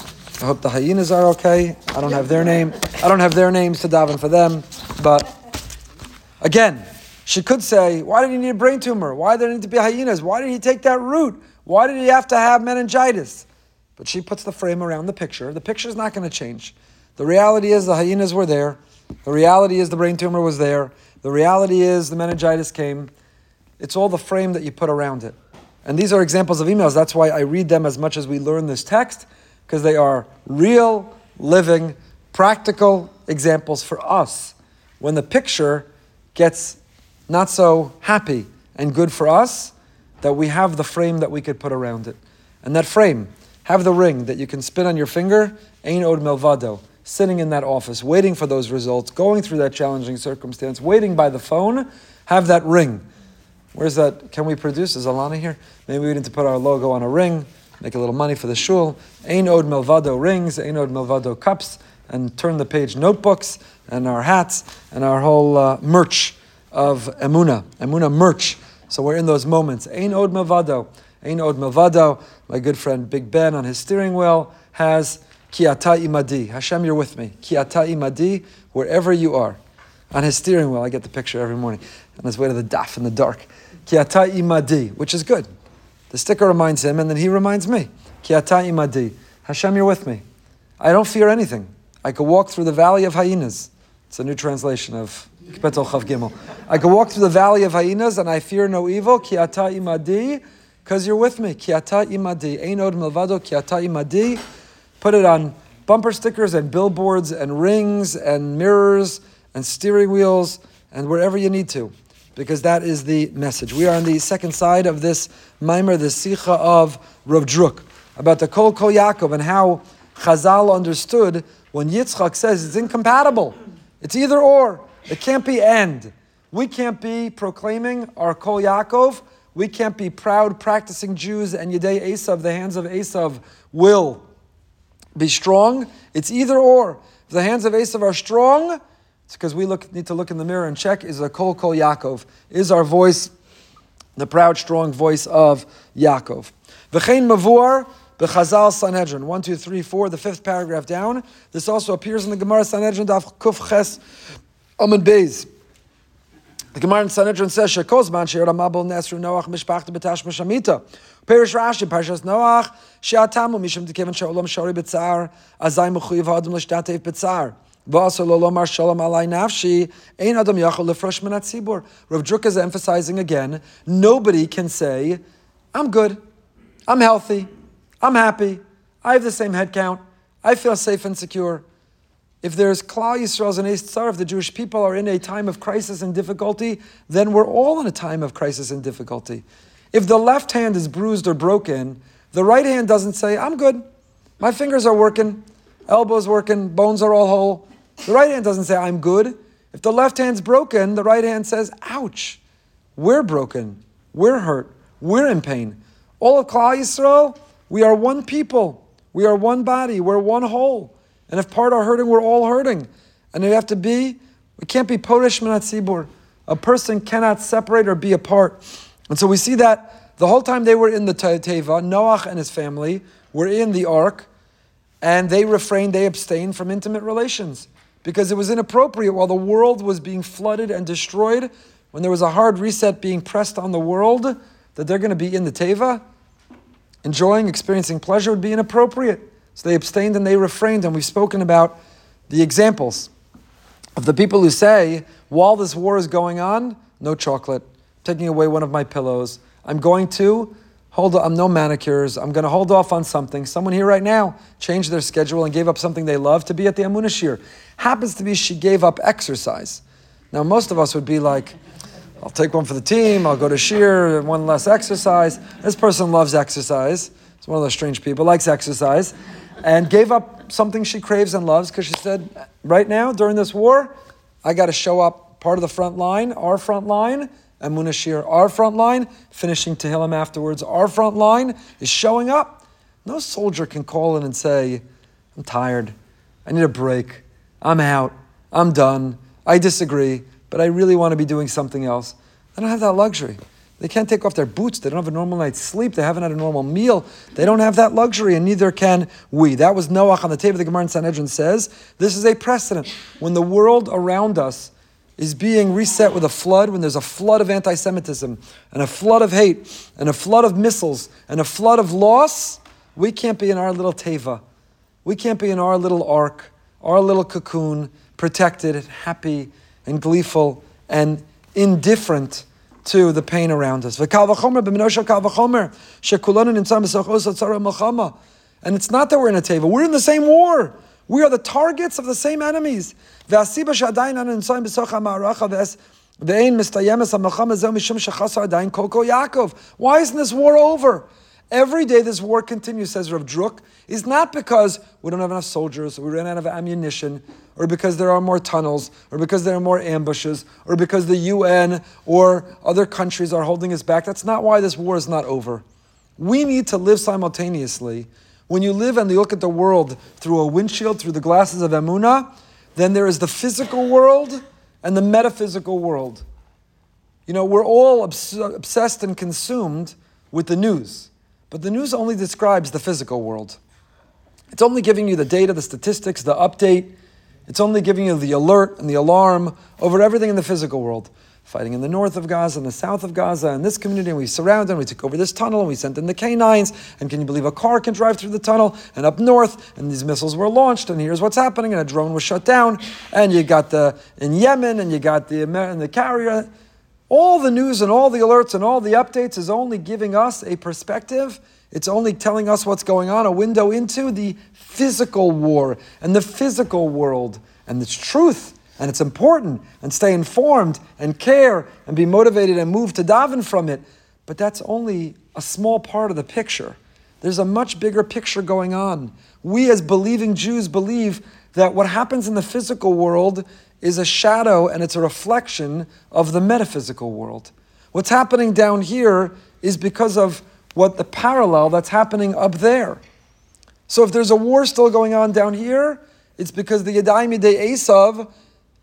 I hope the hyenas are okay. I don't have their name. I don't have their names to daven for them. But again, she could say, why did he need a brain tumor? Why did there need to be hyenas? Why did he take that route? Why did he have to have meningitis? But she puts the frame around the picture. The picture is not going to change. The reality is the hyenas were there. The reality is the brain tumor was there. The reality is the meningitis came. It's all the frame that you put around it. And these are examples of emails. That's why I read them as much as we learn this text, because they are real, living, practical examples for us. When the picture gets not so happy and good for us, that we have the frame that we could put around it. And that frame, have the ring that you can spin on your finger, Ein Od Milvado, sitting in that office, waiting for those results, going through that challenging circumstance, waiting by the phone, have that ring. Where's that? Can we produce? Is Alana here? Maybe we need to put our logo on a ring, make a little money for the shul. Ein Od Milvado rings, Ein Od Milvado cups, and turn the page notebooks, and our hats, and our whole uh, merch of Emuna, Emuna merch so we're in those moments. Ein od mavado. Ein od mavado. My good friend Big Ben on his steering wheel has kiata imadi. Hashem, you're with me. Kiata imadi, wherever you are. On his steering wheel, I get the picture every morning on his way to the daf in the dark. Kiata imadi, which is good. The sticker reminds him, and then he reminds me. Kiata imadi. Hashem, you're with me. I don't fear anything. I could walk through the valley of hyenas. It's a new translation of I could walk through the valley of hyenas and I fear no evil. Ki ata imadi, because you're with me. Ki ata imadi. Einod milvado ki ata imadi. Put it on bumper stickers and billboards and rings and mirrors and steering wheels and wherever you need to. Because that is the message. We are on the second side of this ma'amar, the Sikha of Rav Druk, about the Kol Kol Yaakov and how Chazal understood when Yitzchak says it's incompatible. It's either or. It can't be end. We can't be proclaiming our Kol Yaakov. We can't be proud practicing Jews and Yedei Esav, the hands of Esav will be strong. It's either or. If the hands of Esav are strong, it's because we look, need to look in the mirror and check is a Kol Kol Yaakov. Is our voice the proud, strong voice of Yaakov? V'chein Mavur, Bechazal Sanhedrin, 1, 2, 3, 4, the fifth paragraph down. This also appears in the Gemara Sanhedrin, Daf Kuf Ches Amud Beis. The Gemara in Sanhedrin says, "Shekozman she'er amabel nesru Noach mishpachta betash mashamita." Perish Rashi, Parshas Noach, she'atamu mishum dekevan she'olam shori betzar, azay mechuyev adam l'shtatev betzar. V'asar lo lomar shalom alay nafshi, ein adam yachol lefresh minat tzibur. Rav Druk is emphasizing again, nobody can say, I'm good, I'm healthy, I'm happy, I have the same head count, I feel safe and secure. If there's Klal Yisrael's and Eitzar, if the Jewish people are in a time of crisis and difficulty, then we're all in a time of crisis and difficulty. If the left hand is bruised or broken, the right hand doesn't say, I'm good. My fingers are working, elbows working, bones are all whole. The right hand doesn't say, I'm good. If the left hand's broken, the right hand says, ouch. We're broken. We're hurt. We're in pain. All of Klal Yisrael, we are one people. We are one body. We're one whole. And if part are hurting, we're all hurting. And we have to be, we can't be Porish Minat Sibur. A person cannot separate or be apart. And so we see that the whole time they were in the Teva, Noach and his family were in the ark, and they refrained, they abstained from intimate relations because it was inappropriate while the world was being flooded and destroyed, when there was a hard reset being pressed on the world, that they're going to be in the Teva, enjoying, experiencing pleasure would be inappropriate. So they abstained and they refrained, and we've spoken about the examples of the people who say, while this war is going on, no chocolate, taking away one of my pillows. I'm going to hold I'm no manicures. I'm going to hold off on something. Someone here right now changed their schedule and gave up something they love to be at the Emunah Shiur. Happens to be she gave up exercise. Now, most of us would be like, I'll take one for the team, I'll go to shiur, one less exercise. This person loves exercise. It's one of those strange people, likes exercise, and gave up something she craves and loves because she said, right now, during this war, I got to show up part of the front line, our front line, Emunah Shiur, our front line, finishing Tehillim afterwards, our front line is showing up. No soldier can call in and say, I'm tired, I need a break, I'm out, I'm done, I disagree, but I really want to be doing something else. I don't have that luxury. They can't take off their boots. They don't have a normal night's sleep. They haven't had a normal meal. They don't have that luxury, and neither can we. That was Noach on the teva. The Gemara in Sanhedrin says this is a precedent. When the world around us is being reset with a flood, when there's a flood of anti Semitism, and a flood of hate, and a flood of missiles, and a flood of loss, we can't be in our little teva. We can't be in our little ark, our little cocoon, protected, and happy, and gleeful, and indifferent to the pain around us. And it's not that we're in a teva, we're in the same war. We are the targets of the same enemies. Why isn't this war over? Every day this war continues, says Rav Druk, is not because we don't have enough soldiers, or we ran out of ammunition, or because there are more tunnels, or because there are more ambushes, or because the UN or other countries are holding us back. That's not why this war is not over. We need to live simultaneously when you live and you look at the world through a windshield, through the glasses of Emunah, then there is the physical world and the metaphysical world. You know, we're all obs- obsessed and consumed with the news, but the news only describes the physical world. It's only giving you the data, the statistics, the update. It's only giving you the alert and the alarm over everything in the physical world fighting in the north of Gaza and the south of Gaza and this community, and we surrounded and we took over this tunnel and we sent in the canines. And can you believe a car can drive through the tunnel? And up north, and these missiles were launched, and here's what's happening, and a drone was shut down, and you got the in Yemen, and you got the and the carrier. All the news and all the alerts and all the updates is only giving us a perspective. It's only telling us what's going on, a window into the physical war and the physical world. And it's truth and it's important, and stay informed and care and be motivated and move to daven from it. But that's only a small part of the picture. There's a much bigger picture going on. We, as believing Jews, believe that what happens in the physical world is a shadow and it's a reflection of the metaphysical world. What's happening down here is because of what the parallel that's happening up there. So if there's a war still going on down here, it's because the Yadayim Yidei Esav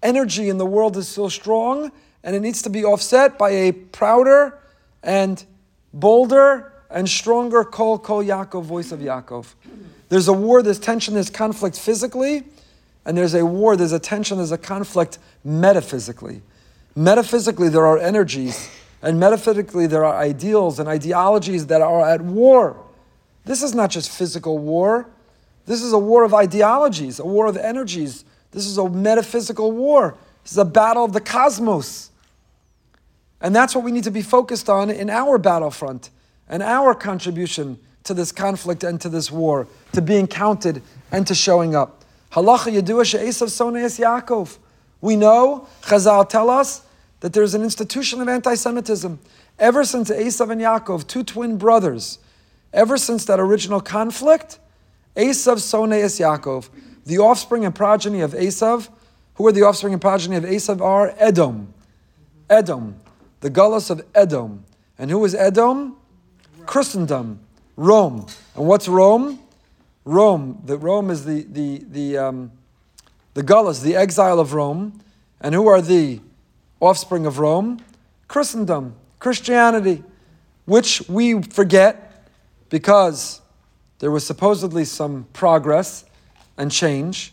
energy in the world is still strong and it needs to be offset by a prouder and bolder and stronger Kol Kol Yaakov, voice of Yaakov. There's a war, there's tension, there's conflict physically, and there's a war, there's a tension, there's a conflict metaphysically. Metaphysically, there are energies, and metaphysically, there are ideals and ideologies that are at war. This is not just physical war, this is a war of ideologies, a war of energies, this is a metaphysical war. This is a battle of the cosmos. And that's what we need to be focused on in our battlefront and our contribution to this conflict and to this war, to being counted and to showing up. Halacha Yedua She'esav Soneas Yaakov. We know, Chazal tell us, that there's an institution of anti Semitism. Ever since Esav and Yaakov, two twin brothers, ever since that original conflict, Esav Soneas Yaakov, the offspring and progeny of Esav, who are the offspring and progeny of Esav are Edom. Edom, the Gullus of Edom. And who is Edom? Christendom, Rome. And what's Rome? Rome. The Rome is the the the um, the Gullus, the exile of Rome. And who are the offspring of Rome, Christendom, Christianity, which we forget because there was supposedly some progress and change.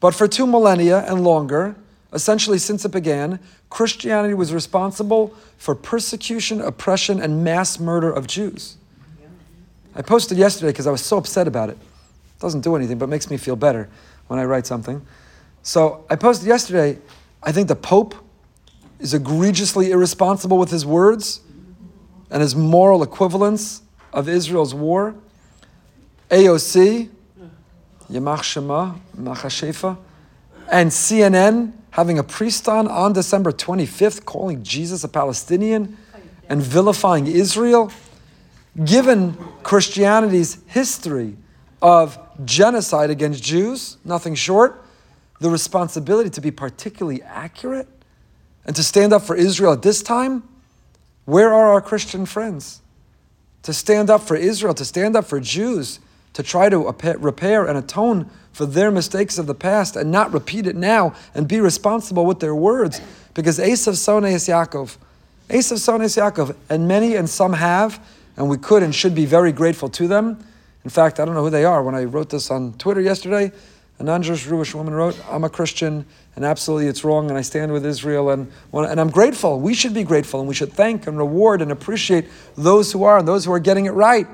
But for two millennia and longer, essentially since it began, Christianity was responsible for persecution, oppression, and mass murder of Jews. I posted yesterday because I was so upset about it. Doesn't do anything, but makes me feel better when I write something. So I posted yesterday, I think the Pope is egregiously irresponsible with his words and his moral equivalence of Israel's war. AOC, Yamach Shema, Machashefa, and CNN having a priest on on December 25th calling Jesus a Palestinian and vilifying Israel. Given Christianity's history of genocide against Jews, nothing short, the responsibility to be particularly accurate and to stand up for Israel at this time, where are our Christian friends? To stand up for Israel, to stand up for Jews, to try to repair and atone for their mistakes of the past and not repeat it now and be responsible with their words. Because Esav Sones Yaakov, Esav Sones Yaakov, and many and some have, and we could and should be very grateful to them. In fact, I don't know who they are. When I wrote this on Twitter yesterday, a non-Jewish Jewish woman wrote, "I'm a Christian, and absolutely it's wrong, and I stand with Israel, and and I'm grateful. We should be grateful, and we should thank and reward and appreciate those who are and those who are getting it right."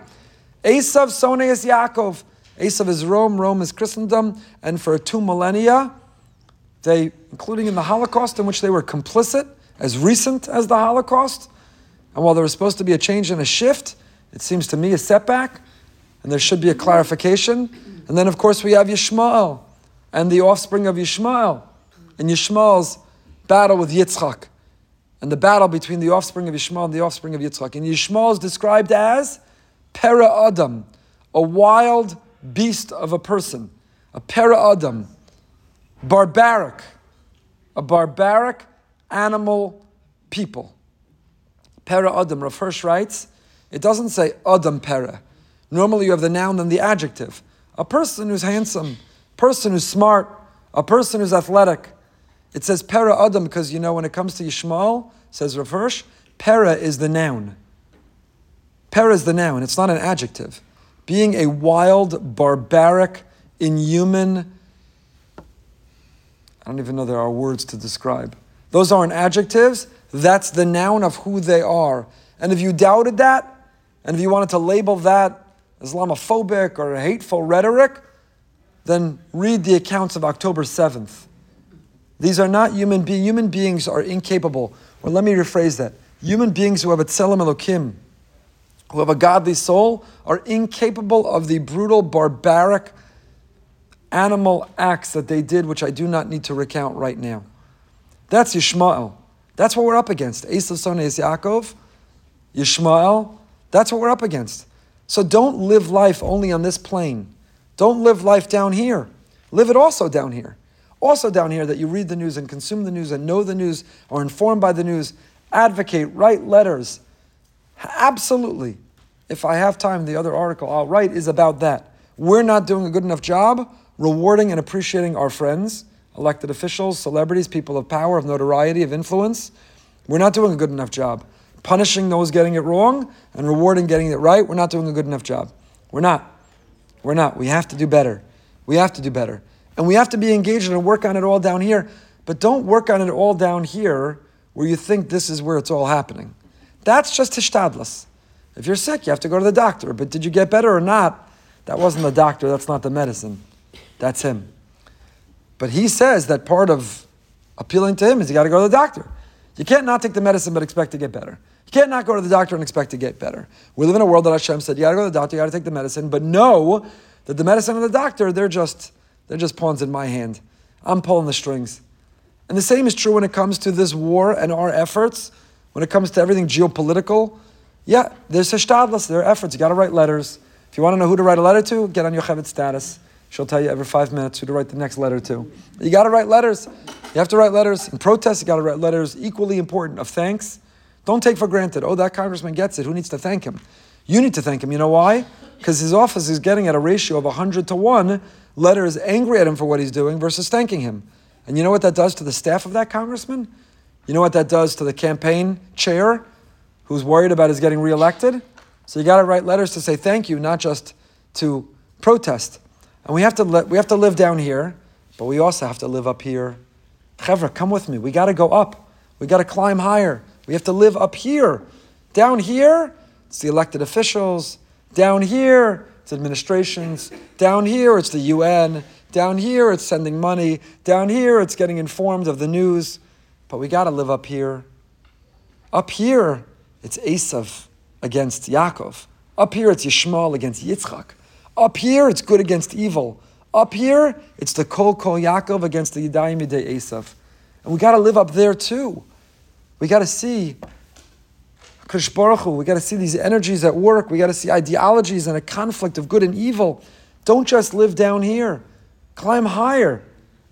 Esav Soneas Yaakov. Esav is Rome, Rome is Christendom, and for two millennia, they, including in the Holocaust, in which they were complicit, as recent as the Holocaust, and while there was supposed to be a change and a shift, it seems to me a setback, and there should be a clarification. And then, of course, we have Yishmael and the offspring of Yishmael, and Yishmael's battle with Yitzchak, and the battle between the offspring of Yishmael and the offspring of Yitzchak. And Yishmael is described as Para Adam, a wild beast of a person, a Para Adam, barbaric, a barbaric animal people. Para Adam, Rav Hirsch writes, it doesn't say Adam Para. Normally you have the noun and the adjective. A person who's handsome, person who's smart, a person who's athletic. It says Para Adam because you know when it comes to Yishmael, says Rav Hirsch, Para is the noun. Para is the noun, it's not an adjective. Being a wild, barbaric, inhuman, I don't even know there are words to describe. Those aren't adjectives, that's the noun of who they are. And if you doubted that, and if you wanted to label that Islamophobic or hateful rhetoric, then read the accounts of October 7th. These are not human beings. Human beings are incapable. Or let me rephrase that. Human beings who have a tselem elokim, who have a godly soul are incapable of the brutal, barbaric, animal acts that they did, which I do not need to recount right now. That's Yishmael. That's what we're up against. Esav Soneas Yaakov, Yishmael. That's what we're up against. So don't live life only on this plane. Don't live life down here. Live it also down here. Also down here that you read the news and consume the news and know the news or informed by the news. Advocate, write letters, Absolutely. If I have time, the other article I'll write is about that. We're not doing a good enough job rewarding and appreciating our friends, elected officials, celebrities, people of power, of notoriety, of influence. We're not doing a good enough job. Punishing those getting it wrong and rewarding getting it right, we're not doing a good enough job. We're not. We're not. We have to do better. We have to do better. And we have to be engaged and work on it all down here. But don't work on it all down here where you think this is where it's all happening. That's just hishtadlus. If you're sick, you have to go to the doctor. But did you get better or not? That wasn't the doctor. That's not the medicine. That's him. But he says that part of appealing to him is you got to go to the doctor. You can't not take the medicine but expect to get better. You can't not go to the doctor and expect to get better. We live in a world that Hashem said you got to go to the doctor, you got to take the medicine, but know that the medicine and the doctor they're just they're just pawns in my hand. I'm pulling the strings. And the same is true when it comes to this war and our efforts when it comes to everything geopolitical, yeah, there's hishtadlus, there are efforts. You got to write letters. If you want to know who to write a letter to, get on Yocheved status. She'll tell you every five minutes who to write the next letter to. You got to write letters. You have to write letters. In protest, you got to write letters equally important of thanks. Don't take for granted, oh, that congressman gets it. Who needs to thank him? You need to thank him. You know why? Because his office is getting at a ratio of 100 to 1 letters angry at him for what he's doing versus thanking him. And you know what that does to the staff of that congressman? You know what that does to the campaign chair who's worried about his getting reelected? So you got to write letters to say thank you, not just to protest. And we have to, li- we have to live down here, but we also have to live up here. Chevra, come with me. We got to go up. We got to climb higher. We have to live up here. Down here, it's the elected officials. Down here, it's administrations. Down here, it's the UN. Down here, it's sending money. Down here, it's getting informed of the news. But we got to live up here. Up here, it's Esav against Yaakov. Up here, it's Yishmael against Yitzchak. Up here, it's good against evil. Up here, it's the Kol Kol Yaakov against the Yadayim Yidei Esav. And we got to live up there too. We got to see Krish Baruch Hu. We got to see these energies at work. We got to see ideologies and a conflict of good and evil. Don't just live down here. Climb higher.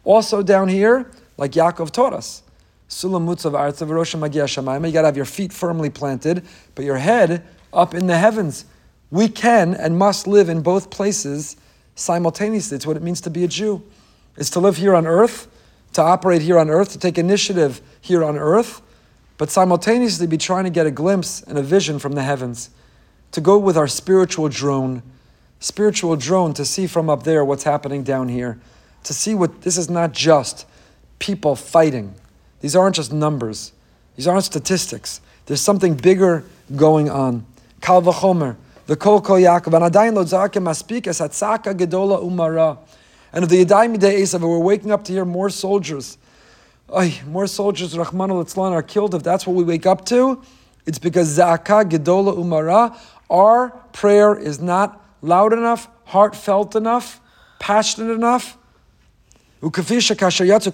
Also down here, like Yaakov taught us. Sulam mutzav artzav magia You got to have your feet firmly planted, but your head up in the heavens. We can and must live in both places simultaneously. It's what it means to be a Jew. It's to live here on earth, to operate here on earth, to take initiative here on earth, but simultaneously be trying to get a glimpse and a vision from the heavens. To go with our spiritual drone, spiritual drone to see from up there what's happening down here. To see what this is not just people fighting. These aren't just numbers. These aren't statistics. There's something bigger going on. Kal v'chomer. The kol kol Yaakov and adayin lo zakim maspik es gedola umara. And of the Yadayim Esav, we're waking up to hear more soldiers. Ay, more soldiers, Rahman al are killed. If that's what we wake up to, it's because Zaka Gedola Umara, our prayer is not loud enough, heartfelt enough, passionate enough. When the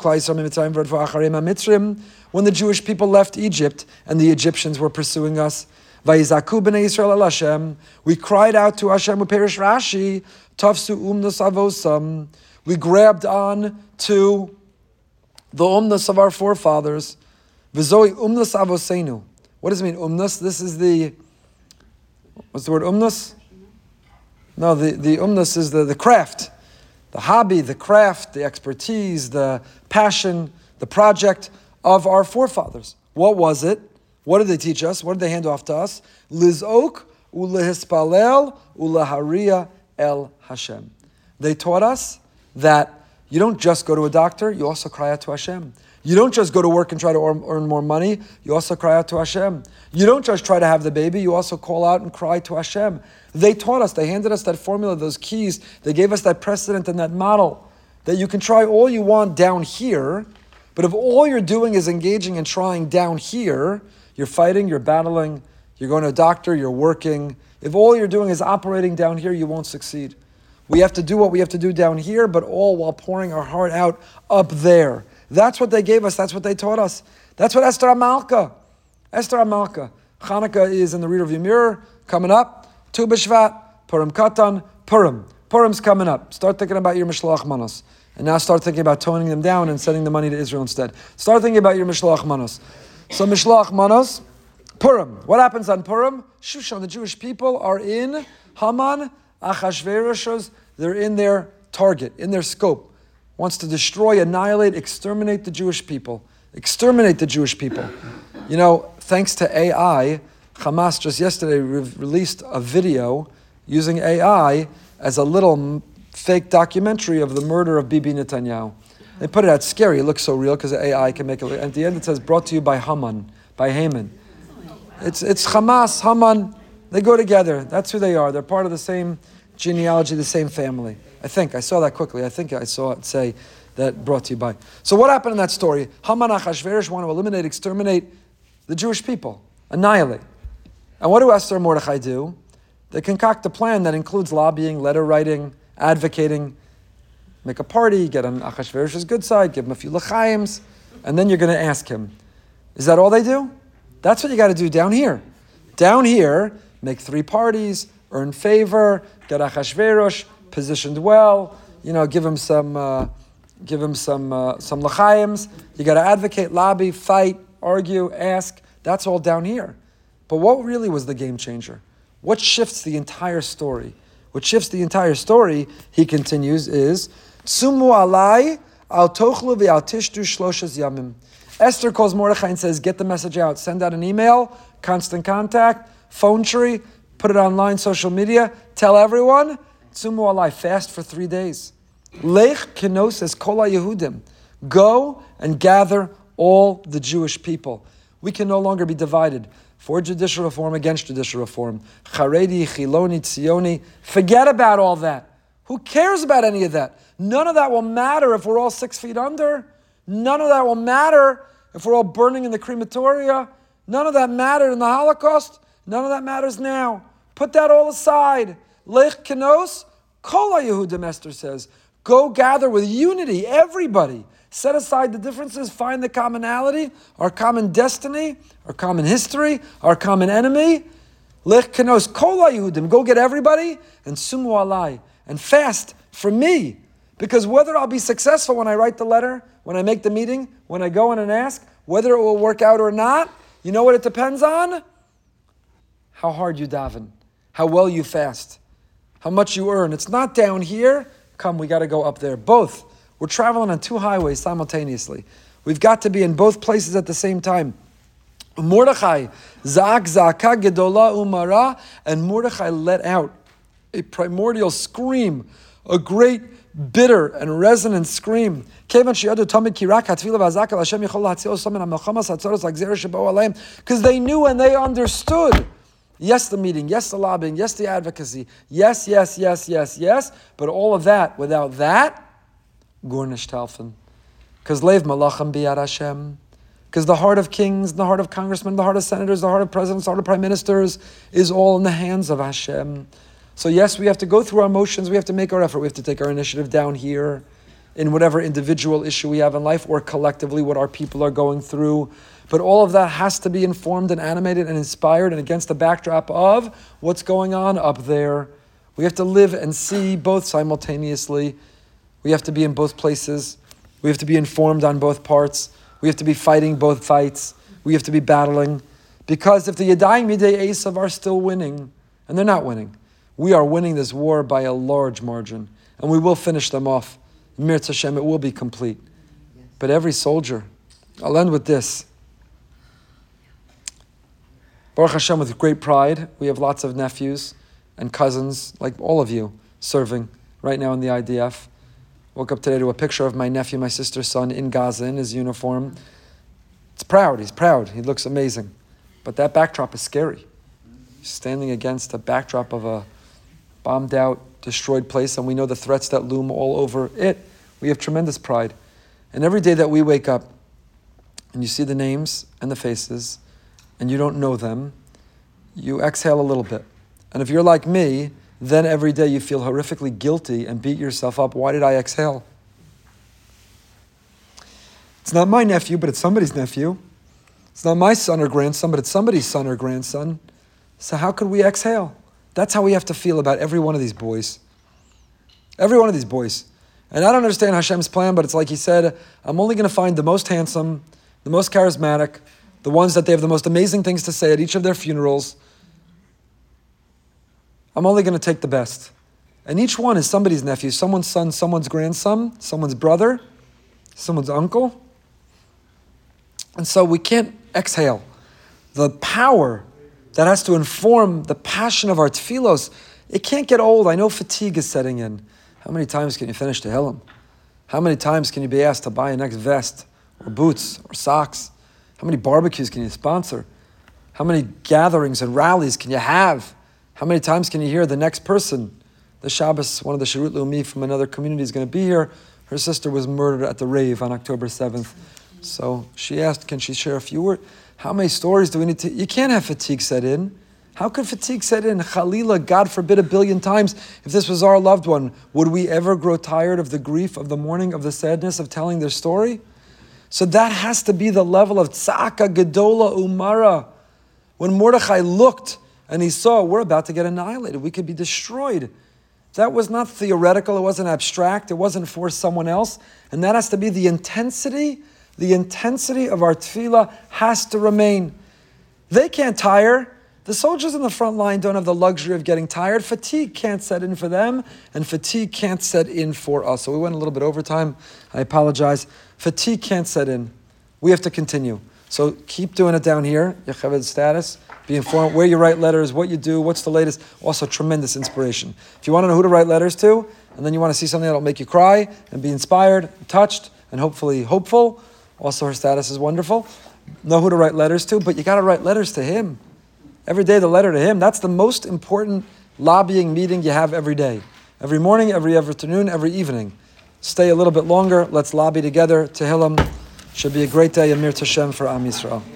Jewish people left Egypt and the Egyptians were pursuing us, we cried out to Hashem, we Rashi, Tafsu umnas avosam. We grabbed on to the umnas of our forefathers. Vizoi umnas avosenu. What does it mean, umnas? This is the, what's the word, umnas? No, the, the umnas is the, the craft, the hobby, the craft, the expertise, the passion, the project of our forefathers. What was it? What did they teach us? What did they hand off to us? Lizok ulehispalel ulaharia el Hashem. They taught us that you don't just go to a doctor, you also cry out to Hashem. You don't just go to work and try to earn more money, you also cry out to Hashem. You don't just try to have the baby, you also call out and cry to Hashem. They taught us, they handed us that formula, those keys, they gave us that precedent and that model that you can try all you want down here, but if all you're doing is engaging and trying down here, you're fighting, you're battling, you're going to a doctor, you're working. If all you're doing is operating down here, you won't succeed. We have to do what we have to do down here, but all while pouring our heart out up there. That's what they gave us. That's what they taught us. That's what Esther Hamalka. Esther Hamalka. Hanukkah is in the rear of your mirror, coming up. Tu B'Shvat, Purim Katan, Purim. Purim's coming up. Start thinking about your Mishloach Manos. And now start thinking about toning them down and sending the money to Israel instead. Start thinking about your Mishloach Manos. So Mishloach Manos, Purim. What happens on Purim? Shushan, the Jewish people are in Haman, Achashverosh's, they're in their target, in their scope. Wants to destroy, annihilate, exterminate the Jewish people. Exterminate the Jewish people. You know, thanks to AI, Hamas just yesterday re- released a video using AI as a little fake documentary of the murder of Bibi Netanyahu. They put it out scary. It looks so real because AI can make it. Look, at the end, it says brought to you by Haman, by Haman. It's it's Hamas, Haman. They go together. That's who they are. They're part of the same genealogy, the same family. I think I saw that quickly. I think I saw it say that brought to you by. So what happened in that story? Haman Achashverosh want to eliminate, exterminate the Jewish people, annihilate. And what do Esther and Mordechai do? They concoct a plan that includes lobbying, letter writing, advocating make a party, get on Achashverosh's good side, give him a few lachaims, and then you're going to ask him. Is that all they do? That's what you got to do down here. Down here, make three parties, earn favor, get a Achashverosh positioned well, you know, give him some, uh, give him some, uh, some lachaims. You got to advocate, lobby, fight, argue, ask. That's all down here. But what really was the game changer? What shifts the entire story? What shifts the entire story, he continues, is Tsumu alai al tochlu ve'al tishtu shloshes yamim. Esther calls Mordechai and says, Get the message out. Send out an email, constant contact, phone tree, put it online, social media. Tell everyone, Tzumu alai, fast for three days. Lech kenos es kol Yehudim. Go and gather all the Jewish people. We can no longer be divided for judicial reform against judicial reform. Charedi, Chiloni, Tzioni. Forget about all that. Who cares about any of that? None of that will matter if we're all six feet under. None of that will matter if we're all burning in the crematoria. None of that mattered in the Holocaust. None of that matters now. Put that all aside. Lech kenos, kol Yehudim, Esther says. Go gather with unity, everybody. Set aside the differences, find the commonality, our common destiny, our common history, our common enemy. Lech kenos, kol Yehudim. Go get everybody and sumu alai. And fast for me. Because whether I'll be successful when I write the letter, when I make the meeting, when I go in and ask, whether it will work out or not, you know what it depends on? How hard you daven, how well you fast, how much you earn. It's not down here. Come, we got to go up there. Both. We're traveling on two highways simultaneously. We've got to be in both places at the same time. Mordechai, Zak Zaka Gedola Umara, and Mordechai let out a primordial scream, a great bitter and resonant scream. Because they knew and they understood. Yes, the meeting. Yes, the lobbying. Yes, the advocacy. Yes, yes, yes, yes, yes. But all of that, without that, Gornish Talfin. Because Lev Malachim Biyad Hashem. Because the heart of kings, the heart of congressmen, the heart of senators, the heart of presidents, the heart of prime ministers is all in the hands of Hashem. So, yes, we have to go through our motions, we have to make our effort, we have to take our initiative down here in whatever individual issue we have in life or collectively what our people are going through. But all of that has to be informed and animated and inspired and against the backdrop of what's going on up there. We have to live and see both simultaneously. We have to be in both places. We have to be informed on both parts. We have to be fighting both fights. We have to be battling. Because if the Yadayim Midei Esav are still winning, and they're not winning, we are winning this war by a large margin, and we will finish them off. Mirz Hashem, it will be complete. But every soldier, I'll end with this. Baruch Hashem, with great pride, we have lots of nephews and cousins, like all of you, serving right now in the IDF. Woke up today to a picture of my nephew, my sister's son in Gaza in his uniform. It's proud, he's proud, he looks amazing. But that backdrop is scary. Standing against a backdrop of a bombed out, destroyed place, and we know the threats that loom all over it. We have tremendous pride. And every day that we wake up and you see the names and the faces and you don't know them, you exhale a little bit. And if you're like me, then every day you feel horrifically guilty and beat yourself up. Why did I exhale? It's not my nephew, but it's somebody's nephew. It's not my son or grandson, but it's somebody's son or grandson. So how could we exhale? That's how we have to feel about every one of these boys. Every one of these boys. And I don't understand Hashem's plan, but it's like he said, I'm only going to find the most handsome, the most charismatic, the ones that they have the most amazing things to say at each of their funerals. I'm only going to take the best. And each one is somebody's nephew, someone's son, someone's grandson, someone's brother, someone's uncle. And so we can't exhale. The power that has to inform the passion of our tefillos. It can't get old. I know fatigue is setting in. How many times can you finish Tehillim? How many times can you be asked to buy a next vest or boots or socks? How many barbecues can you sponsor? How many gatherings and rallies can you have? How many times can you hear the next person? The Shabbos, one of the Sherut Leumi from another community is going to be here. Her sister was murdered at the rave on October 7th. So she asked, can she share a few words? How many stories do we need to? You can't have fatigue set in. How could fatigue set in? Khalila, God forbid, a billion times. If this was our loved one, would we ever grow tired of the grief of the mourning, of the sadness of telling their story? So that has to be the level of tzaka gedola umara. When Mordechai looked and he saw we're about to get annihilated, we could be destroyed. That was not theoretical, it wasn't abstract, it wasn't for someone else. And that has to be the intensity the intensity of our tefillah has to remain. They can't tire. The soldiers in the front line don't have the luxury of getting tired. Fatigue can't set in for them, and fatigue can't set in for us. So we went a little bit over time. I apologize. Fatigue can't set in. We have to continue. So keep doing it down here, Yocheved status. Be informed where you write letters, what you do, what's the latest. Also, tremendous inspiration. If you want to know who to write letters to, and then you want to see something that'll make you cry and be inspired, touched, and hopefully hopeful, also her status is wonderful. Know who to write letters to, but you got to write letters to him. Every day, the letter to him. That's the most important lobbying meeting you have every day. Every morning, every afternoon, every evening. Stay a little bit longer. Let's lobby together. Tehillim should be a great day, Amir Tashem for Am Yisrael.